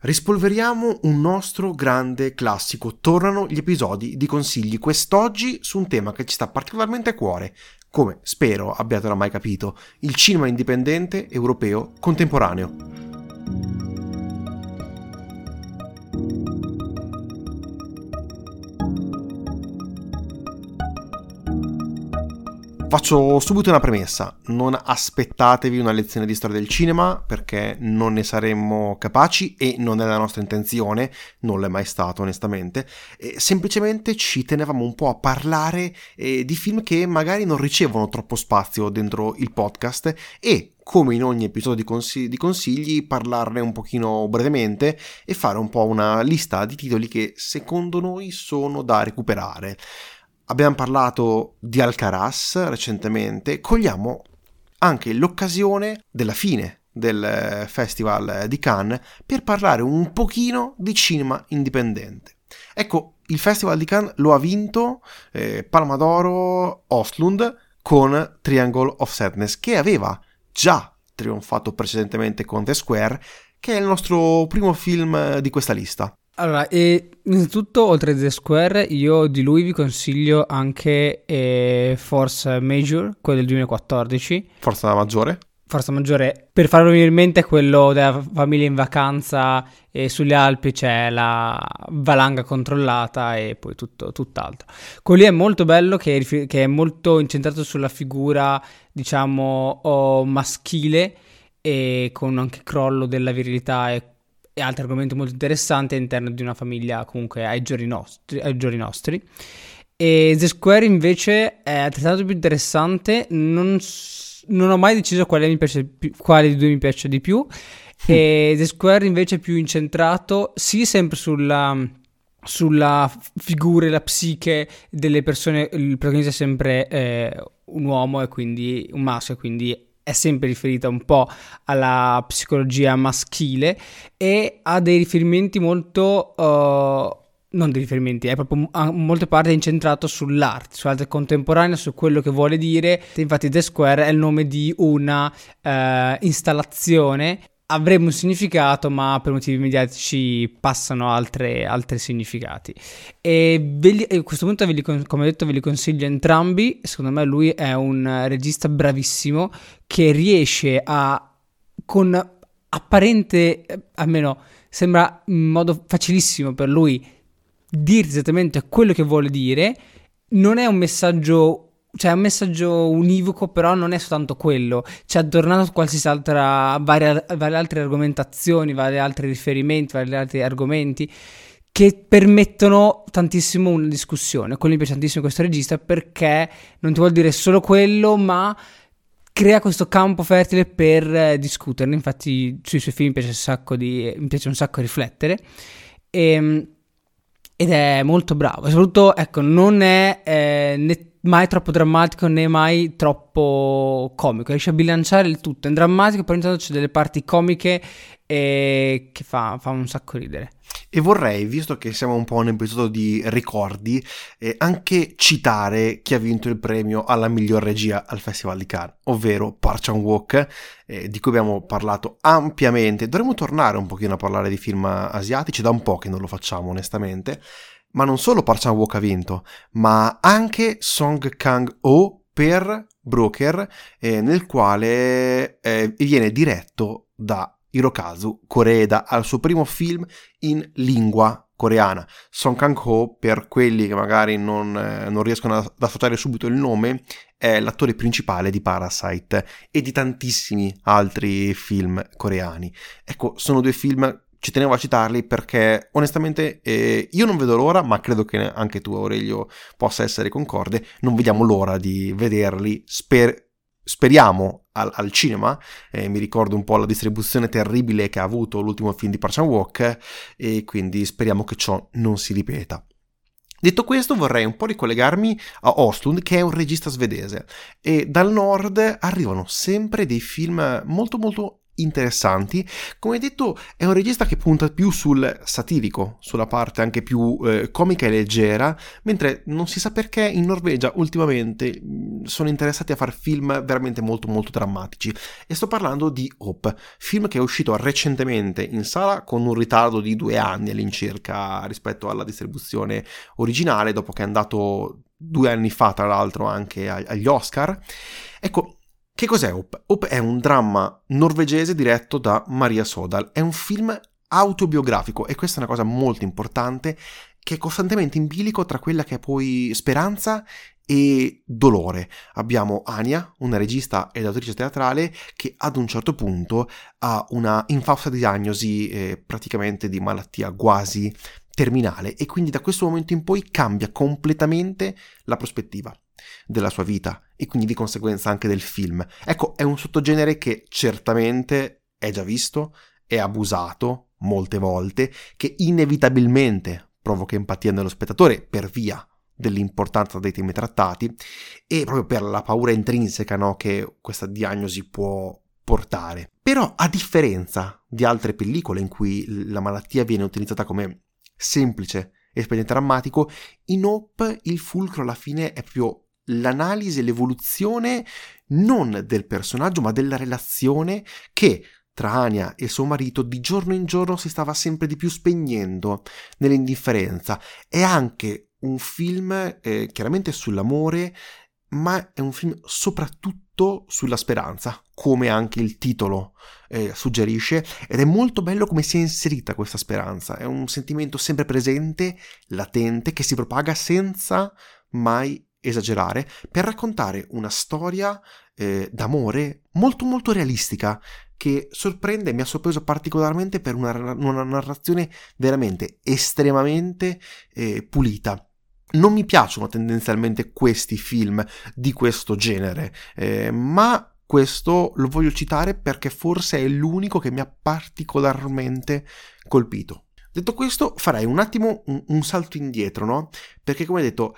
Rispolveriamo un nostro grande classico. Tornano gli episodi di consigli, quest'oggi su un tema che ci sta particolarmente a cuore, come spero abbiate oramai capito, il cinema indipendente europeo contemporaneo. Faccio subito una premessa, non aspettatevi una lezione di storia del cinema perché non ne saremmo capaci e non è la nostra intenzione, non l'è mai stato onestamente, e semplicemente ci tenevamo un po' a parlare eh, di film che magari non ricevono troppo spazio dentro il podcast e come in ogni episodio di, consigli, di consigli, parlarne un pochino brevemente e fare un po' una lista di titoli che secondo noi sono da recuperare. Abbiamo parlato di Alcaraz recentemente, cogliamo anche l'occasione della fine del Festival di Cannes per parlare un pochino di cinema indipendente. Ecco, il Festival di Cannes lo ha vinto eh, Palma d'Oro Ostlund con Triangle of Sadness, che aveva già trionfato precedentemente con The Square, che è il nostro primo film di questa lista. Allora, e innanzitutto, oltre a The Square, io di lui vi consiglio anche eh, Force Major, quello del 2014. Forza maggiore? Forza maggiore, per farlo venire in mente, quello della famiglia in vacanza e sulle Alpi c'è la valanga controllata e poi tutto, tutt'altro. Quello lì è molto bello, che è, che è molto incentrato sulla figura, diciamo, oh, maschile e con anche crollo della virilità e e altri argomenti molto interessanti all'interno di una famiglia comunque ai giorni nostri. Ai giorni nostri. E The Square invece è altrettanto più interessante, non, non ho mai deciso quale, più, quale, di due mi piace di più. e The Square invece è più incentrato, sì, sempre sulla, sulla figura e la psiche delle persone. Il protagonista è sempre eh, un uomo e quindi un maschio, quindi è sempre riferita un po' alla psicologia maschile e ha dei riferimenti molto... Uh, non dei riferimenti, è proprio a molte parti incentrato sull'arte, sull'arte contemporanea, su quello che vuole dire. Infatti, The Square è il nome di una uh, installazione avrebbe un significato, ma per motivi mediatici passano altre, altri significati. E, li, a questo punto, li, come detto, ve li consiglio entrambi. Secondo me, lui è un regista bravissimo che riesce a, con apparente, almeno sembra in modo facilissimo per lui, dire esattamente quello che vuole dire. Non è un messaggio cioè è un messaggio univoco, però non è soltanto quello. C'è adornato qualsiasi altra, varie, varie altre argomentazioni, vari altri riferimenti, vari altri argomenti che permettono tantissimo una discussione. Quello mi piace tantissimo questo regista perché non ti vuol dire solo quello, ma crea questo campo fertile per eh, discuterne. Infatti sui suoi film piace un sacco, di, mi piace un sacco riflettere. E, ehm, ed è molto bravo. soprattutto, ecco, non è eh, né mai troppo drammatico né mai troppo comico. Riesce a bilanciare il tutto. È drammatico, però intanto c'è delle parti comiche e che fa, fa un sacco ridere. E vorrei, visto che siamo un po' un episodio di ricordi, eh, anche citare chi ha vinto il premio alla miglior regia al Festival di Cannes, ovvero Park Chan-wook, eh, di cui abbiamo parlato ampiamente. Dovremmo tornare un pochino a parlare di film asiatici, da un po' che non lo facciamo onestamente. Ma non solo Park Chan-wook ha vinto, ma anche Song Kang-ho per Broker, eh, nel quale eh, viene diretto da Hirokazu Koreeda al suo primo film in lingua coreana. Song Kang-ho, per quelli che magari non, eh, non riescono ad associare subito il nome, è l'attore principale di Parasite e di tantissimi altri film coreani. Ecco, sono due film ci tenevo a citarli perché onestamente eh, io non vedo l'ora, ma credo che anche tu Aurelio possa essere concorde, non vediamo l'ora di vederli, sper- speriamo al, al cinema, eh, mi ricordo un po' la distribuzione terribile che ha avuto l'ultimo film di Park Walk e quindi speriamo che ciò non si ripeta. Detto questo vorrei un po' ricollegarmi a Ostlund che è un regista svedese. E dal nord arrivano sempre dei film molto molto interessanti. Come detto, è un regista che punta più sul satirico, sulla parte anche più eh, comica e leggera, mentre non si sa perché in Norvegia ultimamente mm, sono interessati a fare film veramente molto molto drammatici. E sto parlando di Hope, film che è uscito recentemente in sala con un ritardo di due anni all'incirca rispetto alla distribuzione originale, dopo che è andato due anni fa, tra l'altro, anche agli Oscar. Ecco, che cos'è Hope? Hope è un dramma norvegese diretto da Maria Sodal. È un film autobiografico e questa è una cosa molto importante che è costantemente in bilico tra quella che è poi speranza e dolore. Abbiamo Ania, una regista ed autrice teatrale, che ad un certo punto ha una infausta diagnosi eh, praticamente di malattia quasi terminale e quindi da questo momento in poi cambia completamente la prospettiva della sua vita e quindi di conseguenza anche del film. Ecco, è un sottogenere che certamente è già visto, è abusato molte volte, che inevitabilmente provoca empatia nello spettatore per via dell'importanza dei temi trattati e proprio per la paura intrinseca no, che questa diagnosi può portare. Però a differenza di altre pellicole in cui la malattia viene utilizzata come semplice espediente drammatico, in Hope il fulcro alla fine è proprio l'analisi e l'evoluzione non del personaggio, ma della relazione che tra Ania e suo marito di giorno in giorno si stava sempre di più spegnendo nell'indifferenza. È anche un film eh, chiaramente sull'amore, ma è un film soprattutto sulla speranza, come anche il titolo eh, suggerisce, ed è molto bello come si è inserita questa speranza. È un sentimento sempre presente, latente, che si propaga senza mai esagerare per raccontare una storia eh, d'amore molto molto realistica che sorprende e mi ha sorpreso particolarmente per una, una narrazione veramente estremamente eh, pulita. Non mi piacciono tendenzialmente questi film di questo genere, eh, ma questo lo voglio citare perché forse è l'unico che mi ha particolarmente colpito. Detto questo, farei un attimo un, un salto indietro, no? Perché come detto,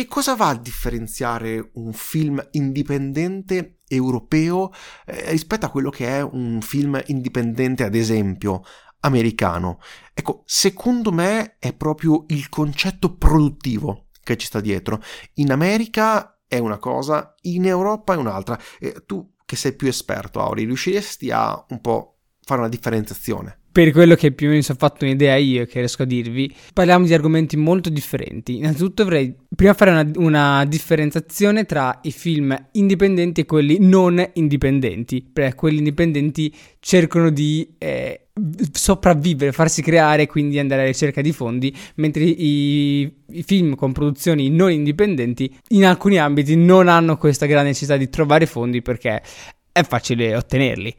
che cosa va a differenziare un film indipendente europeo eh, rispetto a quello che è un film indipendente, ad esempio, americano? Ecco, secondo me è proprio il concetto produttivo che ci sta dietro. In America è una cosa, in Europa è un'altra. E tu che sei più esperto, Auri, riusciresti a un po' fare una differenziazione? Per quello che più o meno mi sono fatto un'idea io che riesco a dirvi, parliamo di argomenti molto differenti. Innanzitutto dovrei prima fare una, una, differenziazione tra i film indipendenti e quelli non indipendenti, perché quelli indipendenti cercano di eh, sopravvivere, farsi creare, quindi andare alla ricerca di fondi, mentre i, i film con produzioni non indipendenti in alcuni ambiti non hanno questa grande necessità di trovare fondi perché è facile ottenerli.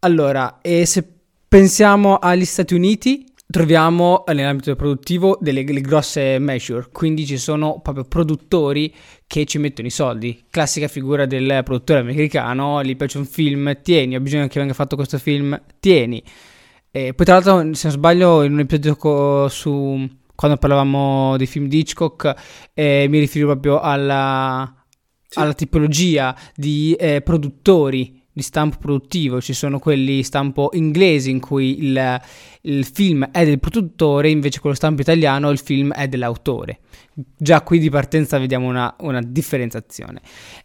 Allora, e se Pensiamo agli Stati Uniti, troviamo nell'ambito produttivo delle, delle, grosse measure, quindi ci sono proprio produttori che ci mettono i soldi. Classica figura del produttore americano, gli piace un film, tieni, ho bisogno che venga fatto questo film, tieni. E poi tra l'altro, se non sbaglio, in un episodio co- su quando parlavamo dei film di Hitchcock, eh, mi riferivo proprio alla, sì. alla tipologia di eh, produttori di stampo produttivo, ci sono quelli stampo inglesi in cui il, il, film è del produttore, invece con lo stampo italiano il film è dell'autore. Già qui di partenza vediamo una, una differenziazione.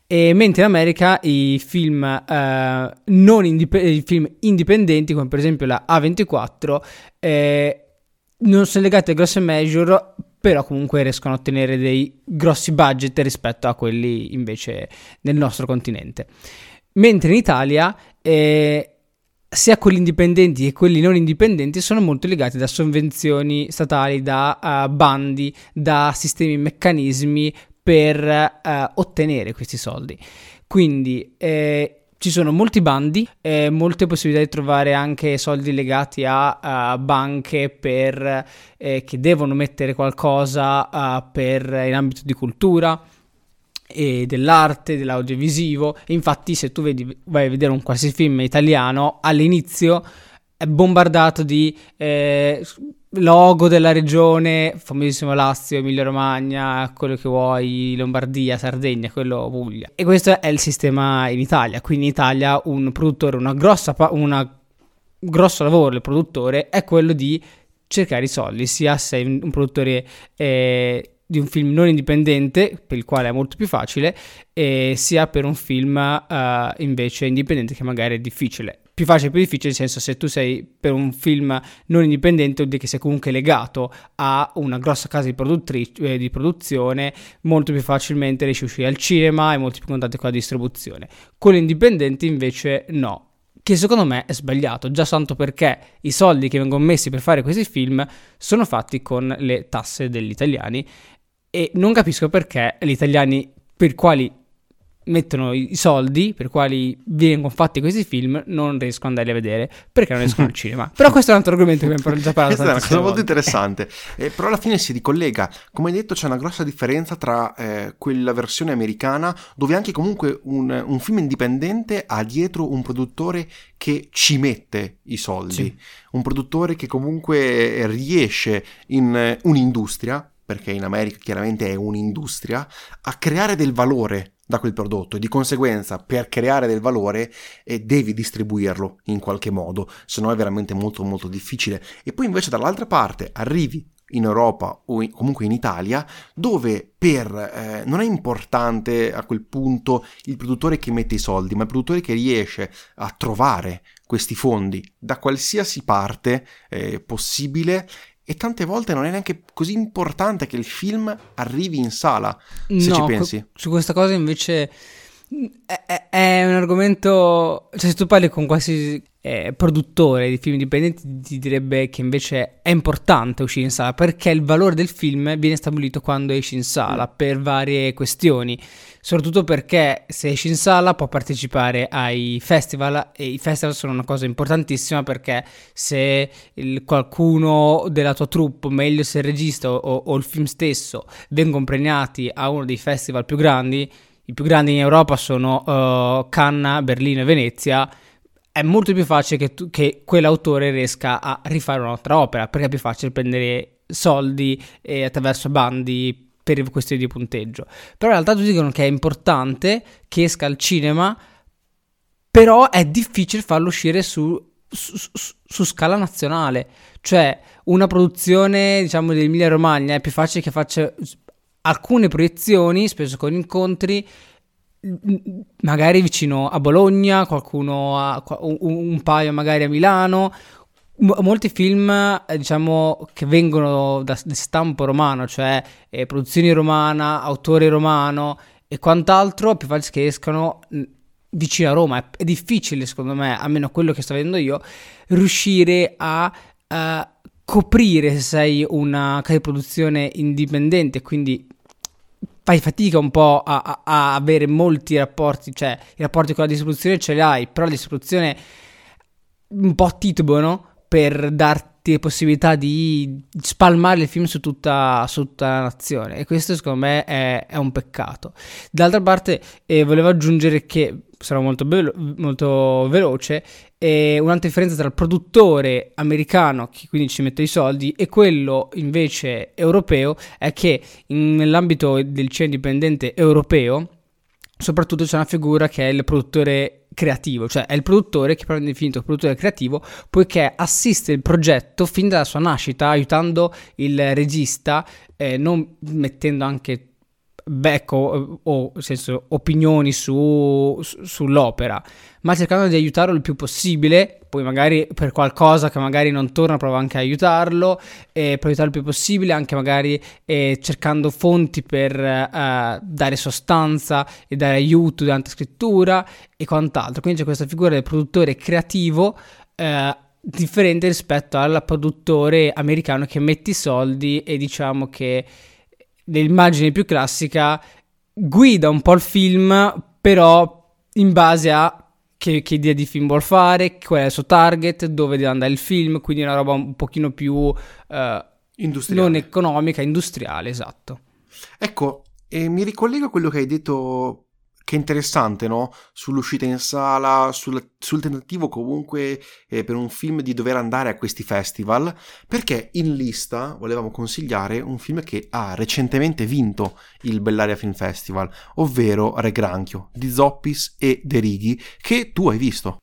E mentre in America i film, eh, non indip- i film indipendenti, come per esempio la A24, eh, non sono legati a grosse major, però comunque riescono a ottenere dei grossi budget rispetto a quelli invece nel nostro continente. Mentre in Italia eh, sia quelli indipendenti che quelli non indipendenti sono molto legati da sovvenzioni statali, da uh, bandi, da sistemi e meccanismi per uh, ottenere questi soldi. Quindi eh, ci sono molti bandi, eh, molte possibilità di trovare anche soldi legati a, a banche per, eh, che devono mettere qualcosa uh, per, in ambito di cultura e dell'arte, dell'audiovisivo. infatti, se tu vedi, vai a vedere un qualsiasi film italiano, all'inizio è bombardato di eh, logo della regione, famosissimo Lazio, Emilia Romagna, quello che vuoi, Lombardia, Sardegna, quello Puglia. E questo è il sistema in Italia. Quindi in Italia un produttore, una grossa, una grosso lavoro del produttore è quello di cercare i soldi, sia se un produttore eh, di un film non indipendente, per il quale è molto più facile, sia per un film uh, invece indipendente che magari è difficile. Più facile e più difficile, nel senso se tu sei per un film non indipendente, vuol dire che sei comunque legato a una grossa casa di, eh, di produzione, molto più facilmente riesci a uscire al cinema e molto più contatto con la distribuzione. Con l'indipendente invece no, che secondo me è sbagliato, già santo perché i soldi che vengono messi per fare questi film sono fatti con le tasse degli italiani e non capisco perché gli italiani per quali mettono i soldi per quali vengono fatti questi film non riesco ad andarli a vedere perché non escono al cinema. Però questo è un altro argomento che abbiamo già parlato questa è una cosa molto interessante. Eh, però alla fine si ricollega. Come hai detto c'è una grossa differenza tra eh, quella versione americana dove anche comunque un, un, film indipendente ha dietro un produttore che ci mette i soldi. Sì. un produttore che comunque riesce in un'industria perché in America chiaramente è un'industria, a creare del valore da quel prodotto e di conseguenza per creare del valore eh, devi distribuirlo in qualche modo, se no è veramente molto molto difficile. E poi invece dall'altra parte arrivi in Europa o in, comunque in Italia, dove per, eh, non è importante a quel punto il produttore che mette i soldi, ma il produttore che riesce a trovare questi fondi da qualsiasi parte eh, possibile e tante volte non è neanche così importante che il film arrivi in sala, se no, ci pensi. Su questa cosa invece è, è, un argomento, cioè se tu parli con qualsiasi eh, produttore di film indipendenti ti direbbe che invece è importante uscire in sala perché il valore del film viene stabilito quando esci in sala mm. per varie questioni soprattutto perché se esci in sala può partecipare ai festival e i festival sono una cosa importantissima perché se il, qualcuno della tua troupe, meglio se il regista o, o il film stesso, vengono premiati a uno dei festival più grandi, i più grandi in Europa sono uh, Cannes, Berlino e Venezia, è molto più facile che, tu, che quell'autore riesca a rifare un'altra opera perché è più facile prendere soldi eh, attraverso bandi per questioni di punteggio. Però in realtà tutti dicono che è importante che esca al cinema, però è difficile farlo uscire su, su, su, su scala nazionale. Cioè, una produzione, diciamo, dell'Emilia Romagna è più facile che faccia alcune proiezioni, spesso con incontri, magari vicino a Bologna, qualcuno a, un, un paio magari a Milano, molti film, eh, diciamo, che vengono da, stampo romano, cioè eh, produzioni romana, autore romano e quant'altro, più facile che escano vicino a Roma. È, difficile, secondo me, almeno quello che sto vedendo io, riuscire a uh, coprire se sei una casa di produzione indipendente, quindi fai fatica un po' a, a, a avere molti rapporti, cioè i rapporti con la distribuzione ce li hai, però la distribuzione un po' titubono per darti possibilità di spalmare il film su tutta, su tutta la nazione e questo secondo me è, è un peccato. D'altra parte eh, volevo aggiungere che sarò molto, velo- molto veloce e un'altra differenza tra il produttore americano che quindi ci mette i soldi e quello invece europeo è che in, nell'ambito del cinema indipendente europeo soprattutto c'è una figura che è il produttore creativo, cioè è il produttore che viene definito produttore creativo poiché assiste il progetto fin dalla sua nascita aiutando il regista, eh, non mettendo anche becco o nel senso, opinioni su, su, sull'opera, ma cercando di aiutarlo il più possibile. Poi, magari per qualcosa che magari non torna, prova anche a aiutarlo. E per aiutarlo il più possibile, anche magari eh, cercando fonti per eh, dare sostanza e dare aiuto durante la scrittura e quant'altro. Quindi c'è questa figura del produttore creativo. Eh, differente rispetto al produttore americano che mette i soldi e diciamo che l'immagine più classica guida un po' il film, però in base a che, che, idea di film vuol fare, qual è il suo target, dove deve andare il film, quindi una roba un pochino più uh, non economica, industriale, esatto. Ecco, e mi ricollego a quello che hai detto che interessante, no? Sull'uscita in sala, sul, sul tentativo comunque eh, per un film di dover andare a questi festival, perché in lista volevamo consigliare un film che ha recentemente vinto il Bellaria Film Festival, ovvero Re Granchio di Zoppis e De Righi, che tu hai visto.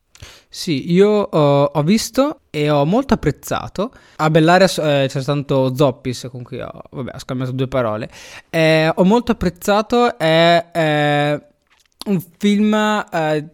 Sì, io uh, ho visto e ho molto apprezzato. A Bellaria eh, c'è tanto Zoppis con cui ho, vabbè, ho scambiato due parole. Eh, ho molto apprezzato, è eh, un film eh,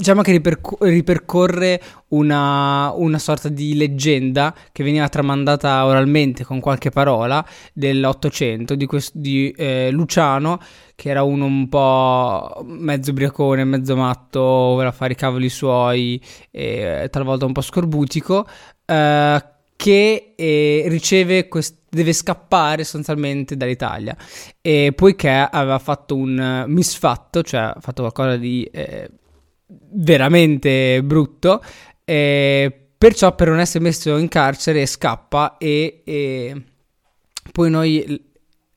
diciamo che riperc- ripercorre una, una, sorta di leggenda che veniva tramandata oralmente con qualche parola dell'Ottocento di, quest- di eh, Luciano, che era uno un po' mezzo briacone, mezzo matto, voleva fare i cavoli suoi, e talvolta un po' scorbutico, eh, che eh, riceve quest- deve scappare sostanzialmente dall'Italia e poiché aveva fatto un misfatto, cioè ha fatto qualcosa di eh, veramente brutto. Eh, perciò per non essere messo in carcere scappa e, e, poi noi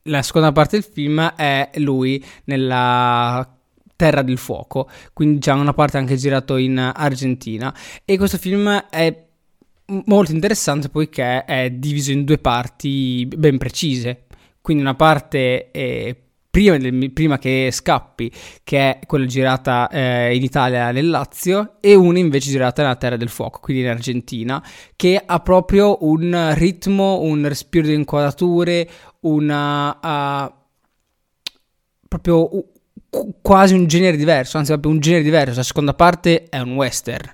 la seconda parte del film è lui nella Terra del Fuoco, quindi c'è una parte anche girato in Argentina e questo film è molto interessante poiché è diviso in due parti ben precise, quindi una parte è prima, del, prima, che scappi, che è quella girata eh, in Italia nel Lazio, e una invece girata nella Terra del Fuoco, quindi in Argentina, che ha proprio un ritmo, un respiro di inquadrature, una... Uh, proprio quasi un genere diverso, anzi proprio un genere diverso, la seconda parte è un western.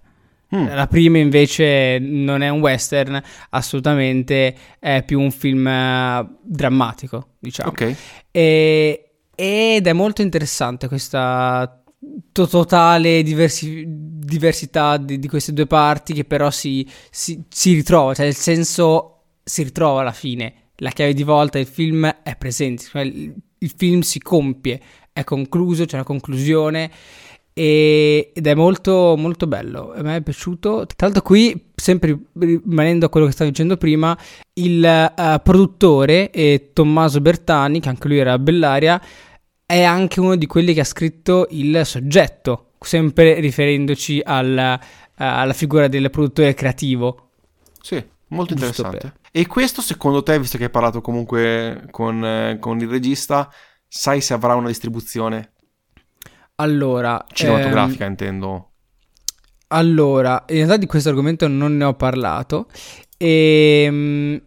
Mm. La prima invece non è un western, assolutamente è più un film uh, drammatico, diciamo. Ok. E, ed è molto interessante questa totale diversi- diversità di, di, queste due parti che però si, si, si ritrova, cioè il senso si ritrova alla fine, la chiave di volta del film è presente, cioè il, il film si compie, è concluso, c'è una conclusione e, ed è molto molto bello a me è piaciuto tra l'altro qui sempre rimanendo a quello che stavo dicendo prima il uh, produttore eh, Tommaso Bertani che anche lui era a Bellaria è anche uno di quelli che ha scritto il soggetto, sempre riferendoci al, uh, alla figura del produttore creativo. Sì, molto interessante. Per... E questo secondo te, visto che hai parlato comunque con, eh, con il regista, sai se avrà una distribuzione? Allora... Cinematografica ehm... intendo. Allora, in realtà di questo argomento non ne ho parlato e... Ehm,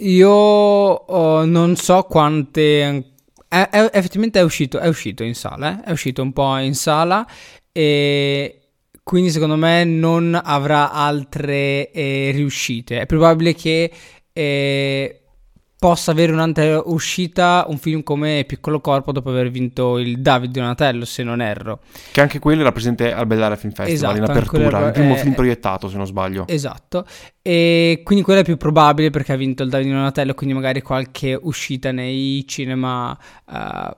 io oh, non so quante è, è, effettivamente è uscito, è uscito in sala, eh? è uscito un po' in sala e quindi secondo me non avrà altre eh, riuscite. È probabile che eh, possa avere un'altra uscita un film come Piccolo Corpo dopo aver vinto il David Donatello, se non erro. Che anche quello era presente al Bellaria Film Festival esatto, in apertura, era, il primo è, film proiettato se non sbaglio. Esatto, e quindi quello è più probabile perché ha vinto il David Donatello, quindi magari qualche uscita nei cinema... Uh,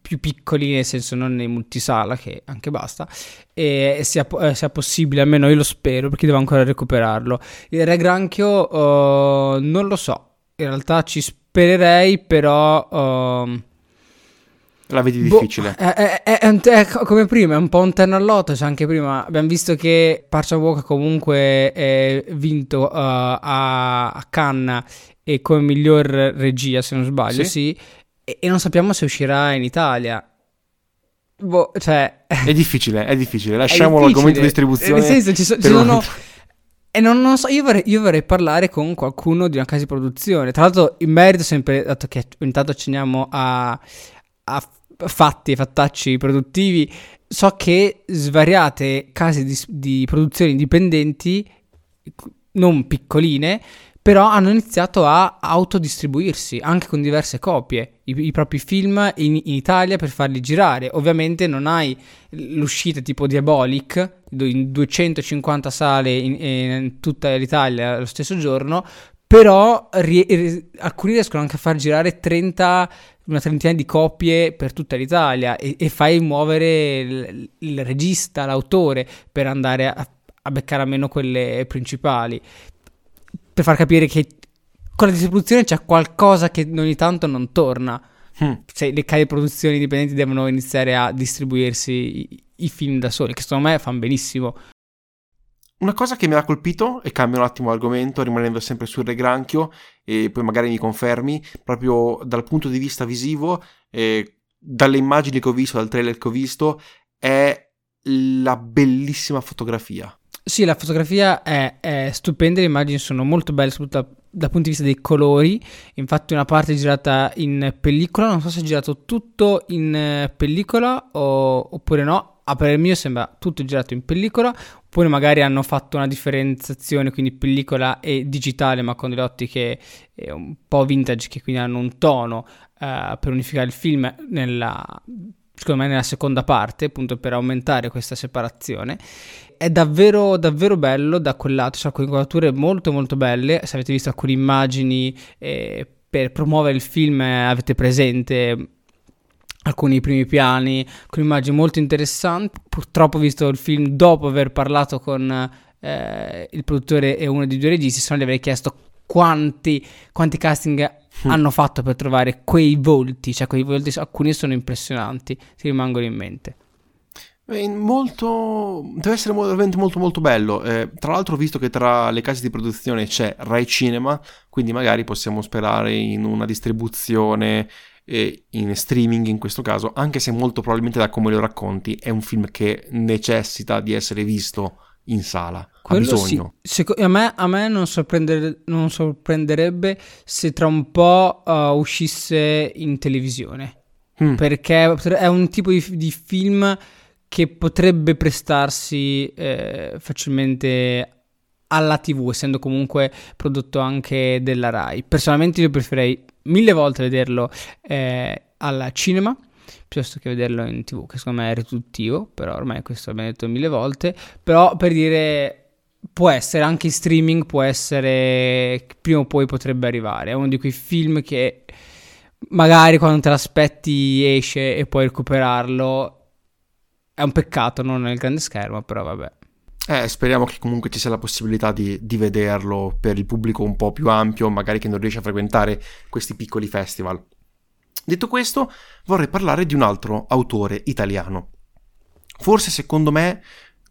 più piccoli, nel senso non nei multisala, che anche basta, e sia, eh, sia, possibile, almeno io lo spero, perché devo ancora recuperarlo. Il Re Granchio uh, non lo so, in realtà ci spererei, però... Uh, la vedi boh, difficile. È, è, è, è, come prima, è un po' un terno all'otto. Cioè anche prima abbiamo visto che Parcia Walk comunque è vinto uh, a, a, Cannes e come miglior regia, se non sbaglio, sì. sì e, e, non sappiamo se uscirà in Italia. Boh, cioè... È difficile, è difficile. Lasciamo l'argomento di distribuzione. Nel senso, ci, so, ci sono... E non, non so, io vorrei, io vorrei, parlare con qualcuno di una casa di produzione. Tra l'altro, in merito, sempre, dato che ogni tanto accenniamo a, a fatti e fattacci produttivi, so che svariate case di, di produzione indipendenti, non piccoline, però hanno iniziato a autodistribuirsi anche con diverse copie i, i propri film in, in, Italia per farli girare. Ovviamente non hai l'uscita tipo Diabolic in 250 sale in, in tutta l'Italia lo stesso giorno, però ri- alcuni riescono anche a far girare 30 una trentina di copie per tutta l'Italia e, e fai muovere il, il, regista, l'autore per andare a, a beccare almeno quelle principali per far capire che con la distribuzione c'è qualcosa che ogni tanto non torna. mm. se le case produzioni indipendenti devono iniziare a distribuirsi i, i film da soli, che secondo me fanno benissimo. Una cosa che mi ha colpito, e cambio un attimo argomento rimanendo sempre sul Re Granchio, e poi magari mi confermi, proprio dal punto di vista visivo, eh, dalle immagini che ho visto, dal trailer che ho visto, è la bellissima fotografia. Sì, la fotografia è, è stupenda, le immagini sono molto belle, soprattutto dal punto di vista dei colori. Infatti, una parte è girata in pellicola. Non so se è girato tutto in eh, pellicola o, oppure no. A per il mio sembra tutto girato in pellicola. Oppure magari hanno fatto una differenziazione, quindi pellicola e digitale, ma con delle ottiche eh, un po' vintage, che quindi hanno un tono eh, per unificare il film nella secondo me nella seconda parte, appunto per aumentare questa separazione. È davvero, davvero bello da quel lato, c'è alcune inquadrature molto molto belle, se avete visto alcune immagini eh, per promuovere il film avete presente alcuni primi piani, alcune immagini molto interessanti. Purtroppo ho visto il film dopo aver parlato con eh, il produttore e uno dei due registi, se no gli avrei chiesto quanti, quanti casting mm. hanno fatto per trovare quei volti, cioè quei volti, alcuni sono impressionanti, ti rimangono in mente. Molto, deve essere veramente molto molto bello. Eh, tra l'altro, ho visto che tra le case di produzione c'è Rai Cinema, quindi magari possiamo sperare in una distribuzione eh, in streaming in questo caso, anche se molto probabilmente da come lo racconti è un film che necessita di essere visto in sala. Quello. Sì. Seco- a me, a me non, sorprendere- non, sorprenderebbe se tra un po' uh, uscisse in televisione. Mm. Perché è un tipo di, di, film che potrebbe prestarsi eh, facilmente alla TV, essendo comunque prodotto anche della Rai. Personalmente io preferirei mille volte vederlo eh, al cinema piuttosto che vederlo in tv, che secondo me è riduttivo, però ormai questo l'abbiamo detto mille volte, però per dire può essere anche in streaming, può essere prima o poi potrebbe arrivare, è uno di quei film che magari quando te l'aspetti esce e puoi recuperarlo, è un peccato non nel grande schermo, però vabbè. Eh, speriamo che comunque ci sia la possibilità di, di, vederlo per il pubblico un po' più ampio, magari che non riesce a frequentare questi piccoli festival. Detto questo, vorrei parlare di un altro autore italiano. Forse secondo me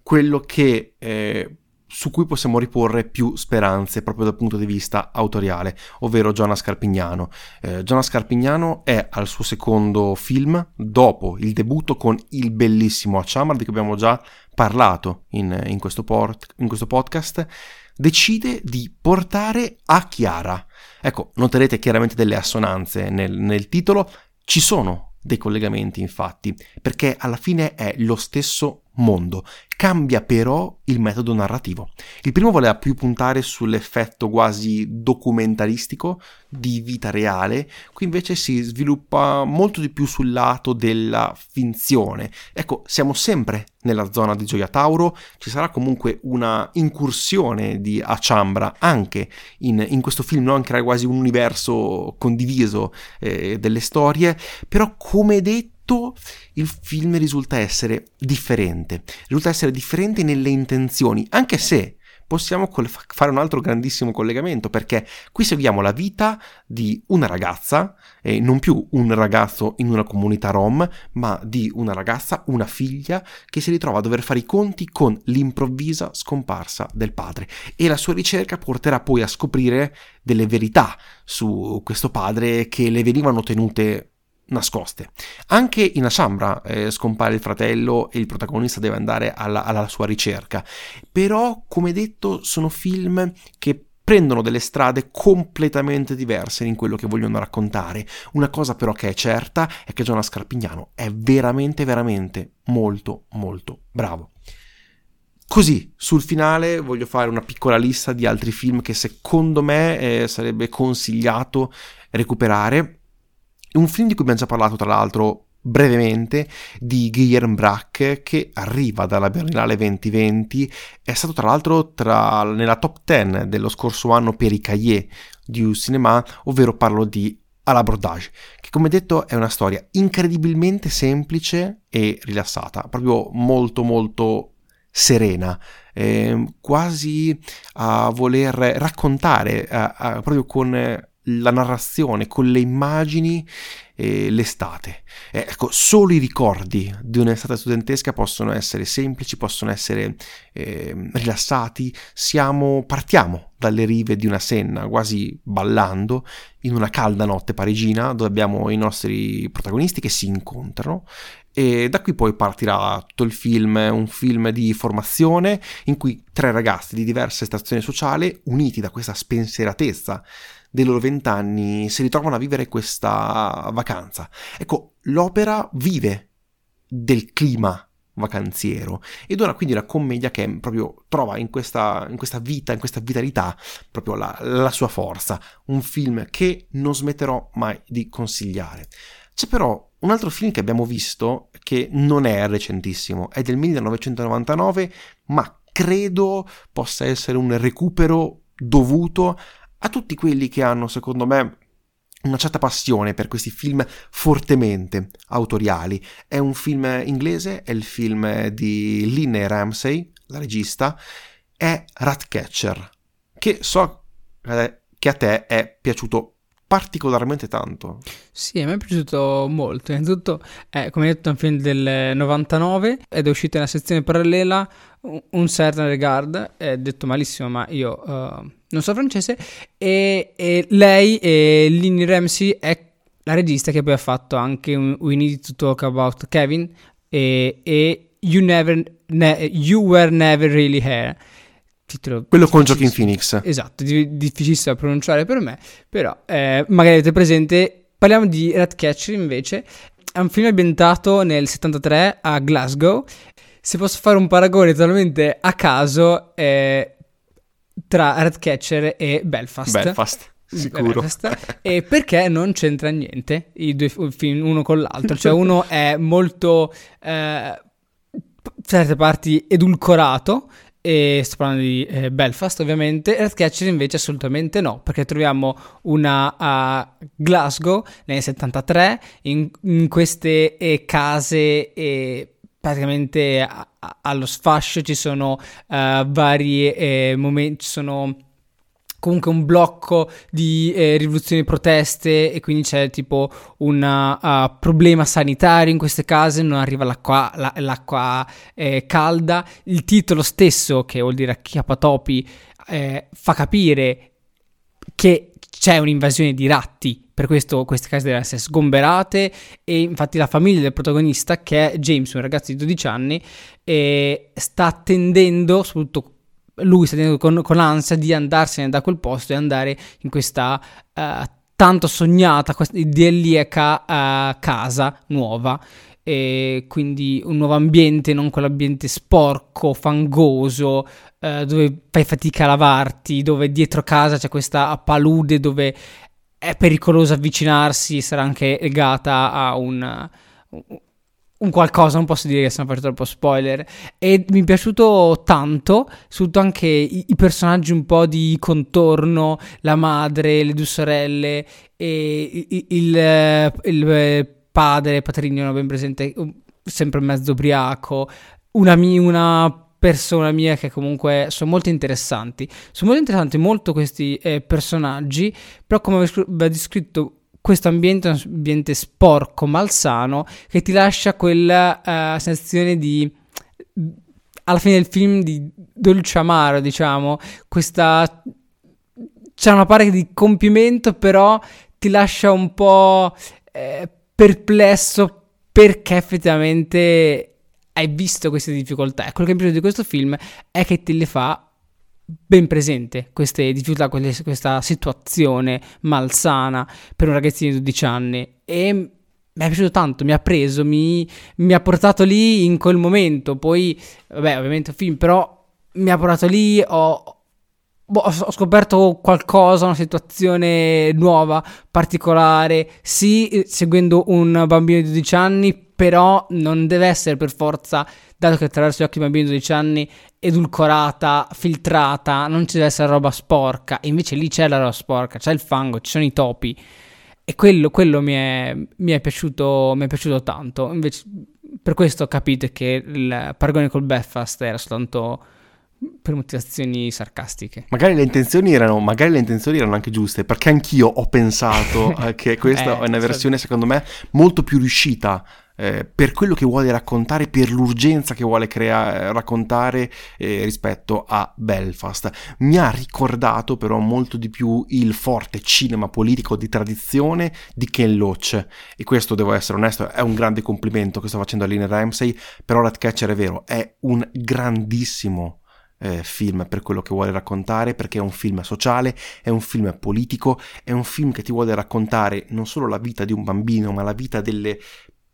quello che, eh, su cui possiamo riporre più speranze proprio dal punto di vista autoriale, ovvero Giona Scarpignano. Eh, Giona Scarpignano è al suo secondo film, dopo il debutto con il bellissimo Achamar, di cui abbiamo già parlato in, in, questo, port, in questo podcast, decide di portare a Chiara. Ecco, noterete chiaramente delle assonanze nel, nel titolo, ci sono dei collegamenti infatti, perché alla fine è lo stesso mondo. Cambia però il metodo narrativo. Il primo voleva più puntare sull'effetto quasi documentaristico di vita reale, qui invece si sviluppa molto di più sul lato della finzione. Ecco, siamo sempre nella zona di Gioia Tauro, ci sarà comunque una incursione di Achambra anche in, in questo film, no? anche quasi un universo condiviso eh, delle storie, però come detto tutto il film risulta essere differente, risulta essere differente nelle intenzioni, anche se possiamo fare un altro grandissimo collegamento perché qui seguiamo la vita di una ragazza, e non più un ragazzo in una comunità rom, ma di una ragazza, una figlia che si ritrova a dover fare i conti con l'improvvisa scomparsa del padre. E la sua ricerca porterà poi a scoprire delle verità su questo padre che le venivano tenute nascoste. Anche in Asambra eh, scompare il fratello e il protagonista deve andare alla, alla sua ricerca. Però, come detto, sono film che prendono delle strade completamente diverse in quello che vogliono raccontare. Una cosa però che è certa è che Giona Scarpignano è veramente, veramente molto, molto bravo. Così, sul finale voglio fare una piccola lista di altri film che secondo me eh, sarebbe consigliato recuperare un film di cui abbiamo già parlato, tra l'altro, brevemente, di Guillermo Brack, che arriva dalla Berlinale 2020, è stato tra l'altro tra, nella top 10 dello scorso anno per i cahiers di cinema, ovvero parlo di l'abordage, che come detto è una storia incredibilmente semplice e rilassata, proprio molto molto serena, eh, quasi a voler raccontare, a, a, proprio con la narrazione, con le immagini, eh, l'estate. Eh, ecco, solo i ricordi di un'estate studentesca possono essere semplici, possono essere eh, rilassati. Siamo, partiamo dalle rive di una Senna, quasi ballando, in una calda notte parigina, dove abbiamo i nostri protagonisti che si incontrano e da qui poi partirà tutto il film, un film di formazione in cui tre ragazzi di diversa estrazione sociale, uniti da questa spensieratezza dei loro vent'anni, si ritrovano a vivere questa vacanza. Ecco, l'opera vive del clima vacanziero ed ora quindi una commedia che proprio trova in questa, in questa vita, in questa vitalità proprio la, la sua forza, un film che non smetterò mai di consigliare. C'è però un altro film che abbiamo visto, che non è recentissimo, è del 1999, ma credo possa essere un recupero dovuto a tutti quelli che hanno, secondo me, una certa passione per questi film fortemente autoriali. È un film inglese, è il film di Linne Ramsey, la regista, è Ratcatcher, che so che a te è piaciuto particolarmente tanto. Sì, a me è piaciuto molto. Innanzitutto, è, come detto, è un film del 99 ed è uscito nella sezione parallela un certain regard, è detto malissimo, ma io uh, non so francese, e, e lei, e Linny Ramsey, è la regista che poi ha fatto anche un We Need to Talk About Kevin e, e you, never, ne, you Were Never Really Here. Titolo quello con Joaquin Phoenix. Esatto di- difficilissimo da pronunciare per me però eh, magari avete presente parliamo di Ratcatcher invece. È un film ambientato nel 73 a Glasgow. Se posso fare un paragone totalmente a caso eh, tra Ratcatcher e Belfast Belfast Sicuro. Belfast, e perché non c'entra niente i due film uno con l'altro. Cioè, uno è molto. Eh, certe parti edulcorato e sto parlando di eh, Belfast ovviamente, Earthcatcher invece assolutamente no, perché troviamo una a Glasgow nel 73, in, in queste eh, case eh, praticamente allo sfascio ci sono uh, vari eh, momenti, ci sono comunque un blocco di eh, rivoluzioni proteste e quindi c'è tipo un uh, problema sanitario in queste case, non arriva l'acqua, la, l'acqua eh, calda. Il titolo stesso, che vuol dire acchiappatopi, eh, fa capire che c'è un'invasione di ratti, per questo queste case devono essere sgomberate e infatti la famiglia del protagonista, che è James, un ragazzo di 12 anni, eh, sta attendendo, soprattutto lui sta tenendo con, con, ansia di andarsene da quel posto e andare in questa uh, tanto sognata, questa idilliaca uh, casa nuova. E quindi un nuovo ambiente, non quell'ambiente sporco, fangoso, uh, dove fai fatica a lavarti, dove dietro casa c'è questa palude dove è pericoloso avvicinarsi, sarà anche legata a un, un qualcosa, non posso dire che sono per troppo spoiler. E mi è piaciuto tanto, soprattutto anche i, i, personaggi un po' di contorno, la madre, le due sorelle, e il, il, il padre, Patrignano ben presente, sempre mezzo ubriaco, una, una persona mia che comunque sono molto interessanti. Sono molto interessanti molto questi eh, personaggi, però come avevo descritto questo ambiente è un ambiente sporco, malsano, che ti lascia quella uh, sensazione di alla fine del film di dolce amaro, diciamo, questa c'è una parte di compimento, però ti lascia un po' eh, perplesso perché effettivamente hai visto queste difficoltà. E quello che mi piace di questo film è che te le fa ben presente queste difficoltà, questa situazione malsana per un ragazzino di 12 anni e mi è piaciuto tanto, mi ha preso, mi, mi, ha portato lì in quel momento, poi, vabbè, ovviamente un film, però mi ha portato lì, ho, boh, ho scoperto qualcosa, una situazione nuova, particolare, sì, seguendo un bambino di 12 anni, però non deve essere per forza, dato che attraverso gli occhi di bambino di 12 anni edulcorata, filtrata, non ci deve essere roba sporca, e invece lì c'è la roba sporca, c'è il fango, ci sono i topi. E quello, quello mi, è, mi, è piaciuto, mi, è, piaciuto, tanto. Invece, per questo capite che il paragone col Belfast era soltanto per motivazioni sarcastiche. Magari le intenzioni erano, magari le intenzioni erano anche giuste, perché anch'io ho pensato eh, che questa eh, è una versione, certo. secondo me, molto più riuscita eh, per quello che vuole raccontare, per l'urgenza che vuole crea- raccontare eh, rispetto a Belfast. Mi ha ricordato però molto di più il forte cinema politico di tradizione di Ken Loach e questo devo essere onesto è un grande complimento che sto facendo a Lina Ramsey, però Ratcatcher è vero, è un grandissimo eh, film per quello che vuole raccontare, perché è un film sociale, è un film politico, è un film che ti vuole raccontare non solo la vita di un bambino, ma la vita delle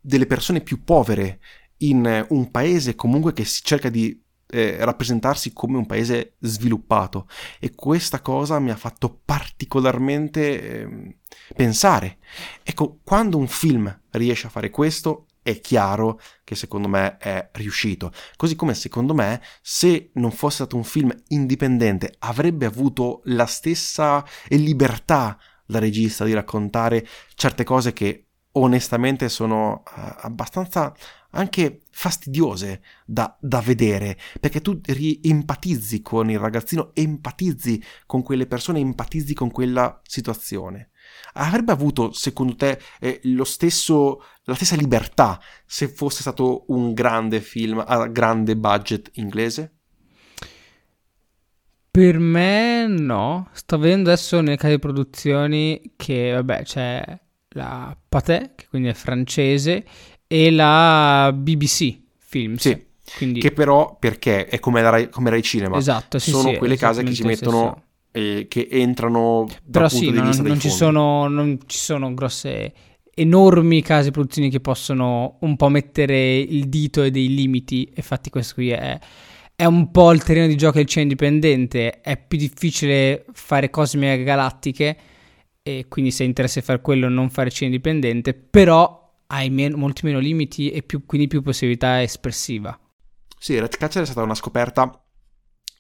delle persone più povere in un paese comunque che si cerca di eh, rappresentarsi come un paese sviluppato e questa cosa mi ha fatto particolarmente eh, pensare. Ecco, quando un film riesce a fare questo è chiaro che secondo me è riuscito. Così come secondo me se non fosse stato un film indipendente avrebbe avuto la stessa libertà da regista di raccontare certe cose che onestamente sono uh, abbastanza anche fastidiose da, da, vedere, perché tu empatizzi con il ragazzino, empatizzi con quelle persone, empatizzi con quella situazione. Avrebbe avuto, secondo te, eh, lo stesso, la stessa libertà se fosse stato un grande film a grande budget inglese? Per me no, sto vedendo adesso nelle case di produzioni che, vabbè, c'è la Pathé, che quindi è francese, e la BBC Films. Sì. Quindi... Che però, perché è come, la Rai, come Rai Cinema, esatto, sì, sono sì, quelle case che ci mettono, eh, che entrano Però sì, non, non ci sono, non ci sono grosse enormi case produzioni che possono un po' mettere il dito e dei limiti. Infatti, questo qui è, è un po' il terreno di gioco del cinema indipendente. È più difficile fare cose mega galattiche e quindi se interessa fare quello non fare cinema indipendente, però hai men- molti meno limiti e più, quindi più possibilità espressiva. Sì, Ratcatcher è stata una scoperta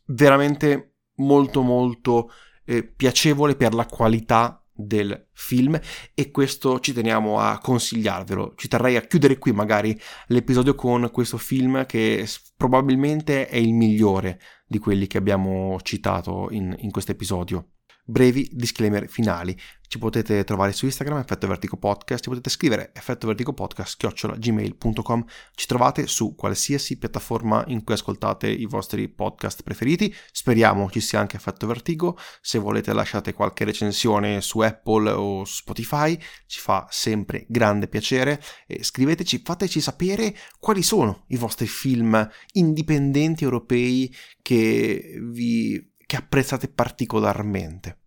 veramente molto molto eh, piacevole per la qualità del film e questo ci teniamo a consigliarvelo. Ci terrei a chiudere qui magari l'episodio con questo film che probabilmente è il migliore di quelli che abbiamo citato in, in questo episodio brevi disclaimer finali. Ci potete trovare su Instagram, Effetto Vertigo Podcast, ci potete scrivere effetto vertigo podcast gmail.com. Ci trovate su qualsiasi piattaforma in cui ascoltate i vostri podcast preferiti. Speriamo ci sia anche Effetto Vertigo. Se volete lasciate qualche recensione su Apple o su Spotify, ci fa sempre grande piacere. E scriveteci, fateci sapere quali sono i vostri film indipendenti europei che vi che apprezzate particolarmente.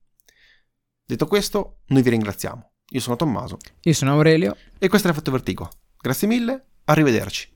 Detto questo, noi vi ringraziamo. Io sono Tommaso. Io sono Aurelio. E questo è l'effetto Vertigo. Grazie mille, arrivederci.